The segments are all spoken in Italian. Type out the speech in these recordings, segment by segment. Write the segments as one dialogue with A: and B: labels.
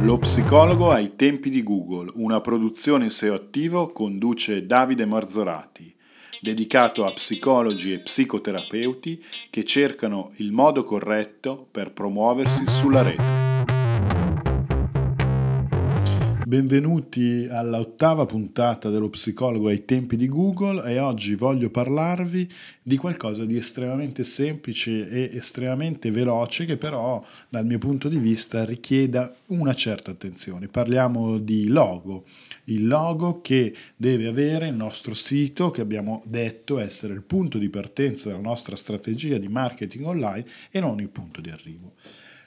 A: Lo psicologo ai tempi di Google, una produzione SEO attivo conduce Davide Marzorati, dedicato a psicologi e psicoterapeuti che cercano il modo corretto per promuoversi sulla rete. Benvenuti alla ottava puntata dello psicologo ai tempi di Google e oggi voglio parlarvi di qualcosa di estremamente semplice e estremamente veloce che però dal mio punto di vista richieda una certa attenzione. Parliamo di logo, il logo che deve avere il nostro sito che abbiamo detto essere il punto di partenza della nostra strategia di marketing online e non il punto di arrivo.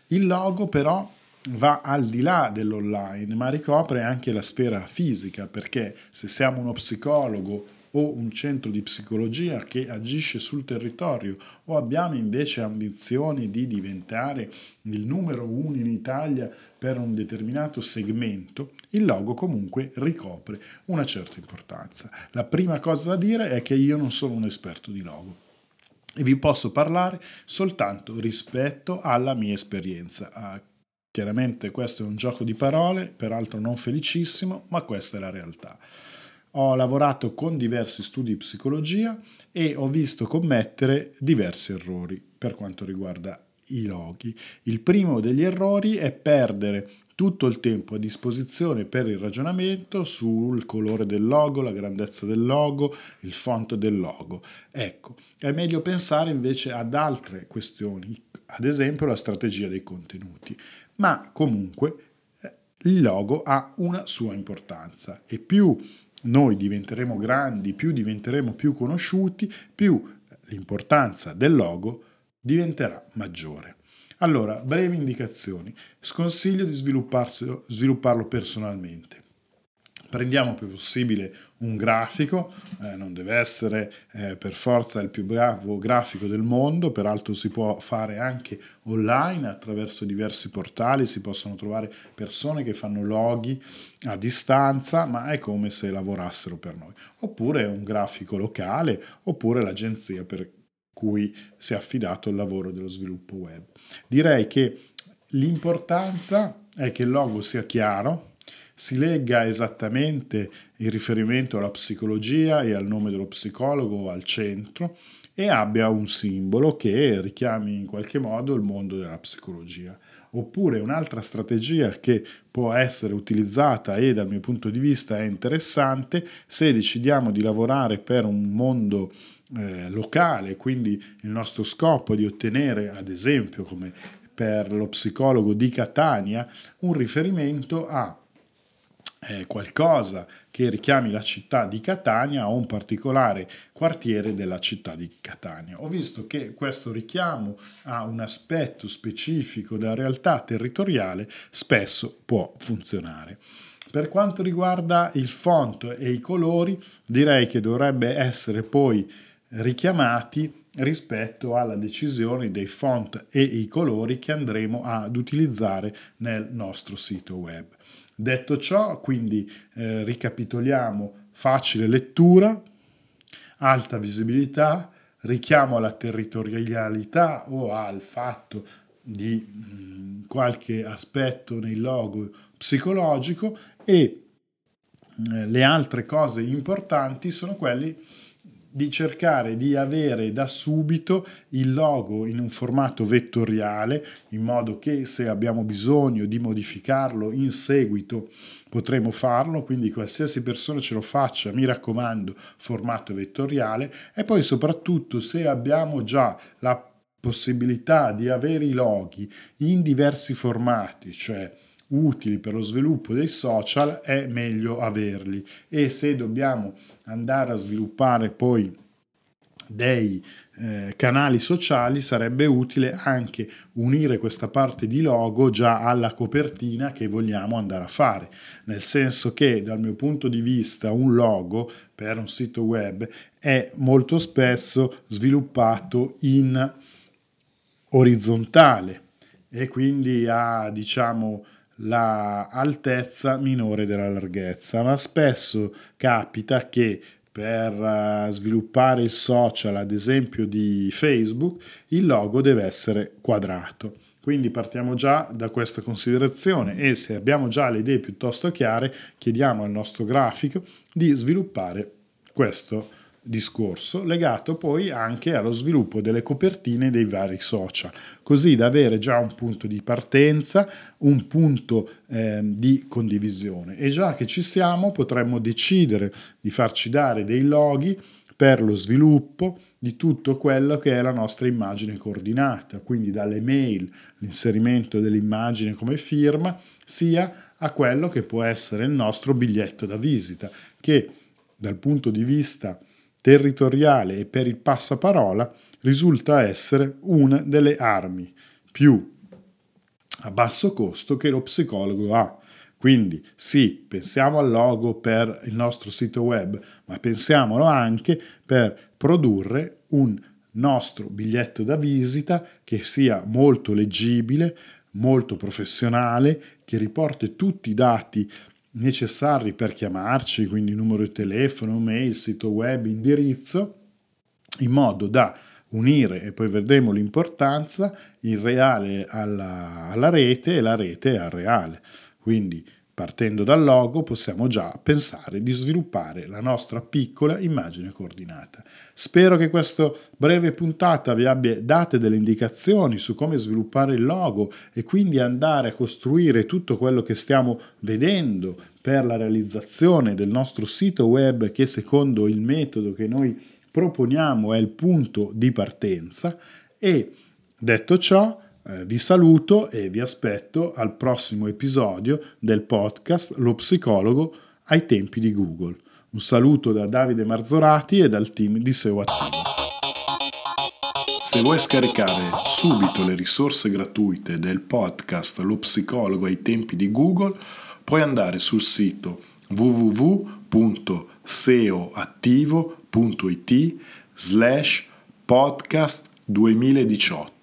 A: Il logo però va al di là dell'online, ma ricopre anche la sfera fisica, perché se siamo uno psicologo o un centro di psicologia che agisce sul territorio o abbiamo invece ambizioni di diventare il numero uno in Italia per un determinato segmento, il logo comunque ricopre una certa importanza. La prima cosa da dire è che io non sono un esperto di logo e vi posso parlare soltanto rispetto alla mia esperienza. Chiaramente questo è un gioco di parole, peraltro non felicissimo, ma questa è la realtà. Ho lavorato con diversi studi di psicologia e ho visto commettere diversi errori per quanto riguarda i loghi. Il primo degli errori è perdere tutto il tempo a disposizione per il ragionamento sul colore del logo, la grandezza del logo, il font del logo. Ecco, è meglio pensare invece ad altre questioni, ad esempio la strategia dei contenuti ma comunque eh, il logo ha una sua importanza e più noi diventeremo grandi, più diventeremo più conosciuti, più l'importanza del logo diventerà maggiore. Allora, brevi indicazioni. Sconsiglio di svilupparlo personalmente. Prendiamo più possibile un grafico, eh, non deve essere eh, per forza il più bravo grafico del mondo, peraltro si può fare anche online attraverso diversi portali, si possono trovare persone che fanno loghi a distanza, ma è come se lavorassero per noi. Oppure un grafico locale, oppure l'agenzia per cui si è affidato il lavoro dello sviluppo web. Direi che l'importanza è che il logo sia chiaro, si legga esattamente il riferimento alla psicologia e al nome dello psicologo al centro e abbia un simbolo che richiami in qualche modo il mondo della psicologia. Oppure un'altra strategia che può essere utilizzata e dal mio punto di vista è interessante se decidiamo di lavorare per un mondo eh, locale, quindi il nostro scopo è di ottenere, ad esempio, come per lo psicologo di Catania, un riferimento a eh, qualcosa che richiami la città di Catania o un particolare quartiere della città di Catania. Ho visto che questo richiamo a un aspetto specifico della realtà territoriale spesso può funzionare. Per quanto riguarda il font e i colori, direi che dovrebbe essere poi richiamati rispetto alla decisione dei font e i colori che andremo ad utilizzare nel nostro sito web. Detto ciò, quindi eh, ricapitoliamo facile lettura, alta visibilità, richiamo alla territorialità o al fatto di mh, mm, qualche aspetto nei logo psicologico e eh, le altre cose importanti sono quelli di cercare di avere da subito il logo in un formato vettoriale in modo che se abbiamo bisogno di modificarlo in seguito potremo farlo quindi qualsiasi persona ce lo faccia mi raccomando formato vettoriale. E poi soprattutto se abbiamo già la possibilità di avere i loghi in diversi formati cioè utili per lo sviluppo dei social è meglio averli. E se dobbiamo andare a sviluppare poi dei eh, canali sociali sarebbe utile anche unire questa parte di logo già alla copertina che vogliamo andare a fare, nel senso che dal mio punto di vista un logo per un sito web è molto spesso sviluppato in orizzontale e quindi ha diciamo l'altezza minore della larghezza, ma spesso capita che per eh, sviluppare il social, ad esempio di Facebook, il logo deve essere quadrato. Quindi partiamo già da questa considerazione e se abbiamo già le idee piuttosto chiare, chiediamo al nostro grafico di sviluppare questo discorso legato poi anche allo sviluppo delle copertine dei vari social, così da avere già un punto di partenza, un punto eh, di condivisione. E già che ci siamo potremmo decidere di farci dare dei loghi per lo sviluppo di tutto quello che è la nostra immagine coordinata, quindi dalle mail, l'inserimento dell'immagine come firma, sia a quello che può essere il nostro biglietto da visita, che dal punto di vista territoriale e per il passaparola risulta essere una delle armi più a basso costo che lo psicologo ha. Quindi sì, pensiamo al logo per il nostro sito web, ma pensiamolo anche per produrre un nostro biglietto da visita che sia molto leggibile, molto professionale, che riporti tutti i dati necessari per chiamarci, quindi numero di telefono, mail, sito web, indirizzo, in modo da unire, e poi vedremo l'importanza, il reale alla, alla rete e la rete al reale. Quindi partendo dal logo possiamo già pensare di sviluppare la nostra piccola immagine coordinata. Spero che questa breve puntata vi abbia date delle indicazioni su come sviluppare il logo e quindi andare a costruire tutto quello che stiamo vedendo per la realizzazione del nostro sito web che secondo il metodo che noi proponiamo è il punto di partenza e detto ciò eh, vi saluto e vi aspetto al prossimo episodio del podcast Lo psicologo ai tempi di Google. Un saluto da Davide Marzorati e dal team di SEO Attivo. Se vuoi scaricare subito le risorse gratuite del podcast Lo psicologo ai tempi di Google, puoi andare sul sito www.seoattivo.it slash podcast 2018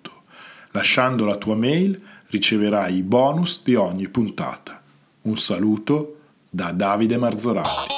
A: Lasciando la tua mail riceverai i bonus di ogni puntata. Un saluto da Davide Marzorati.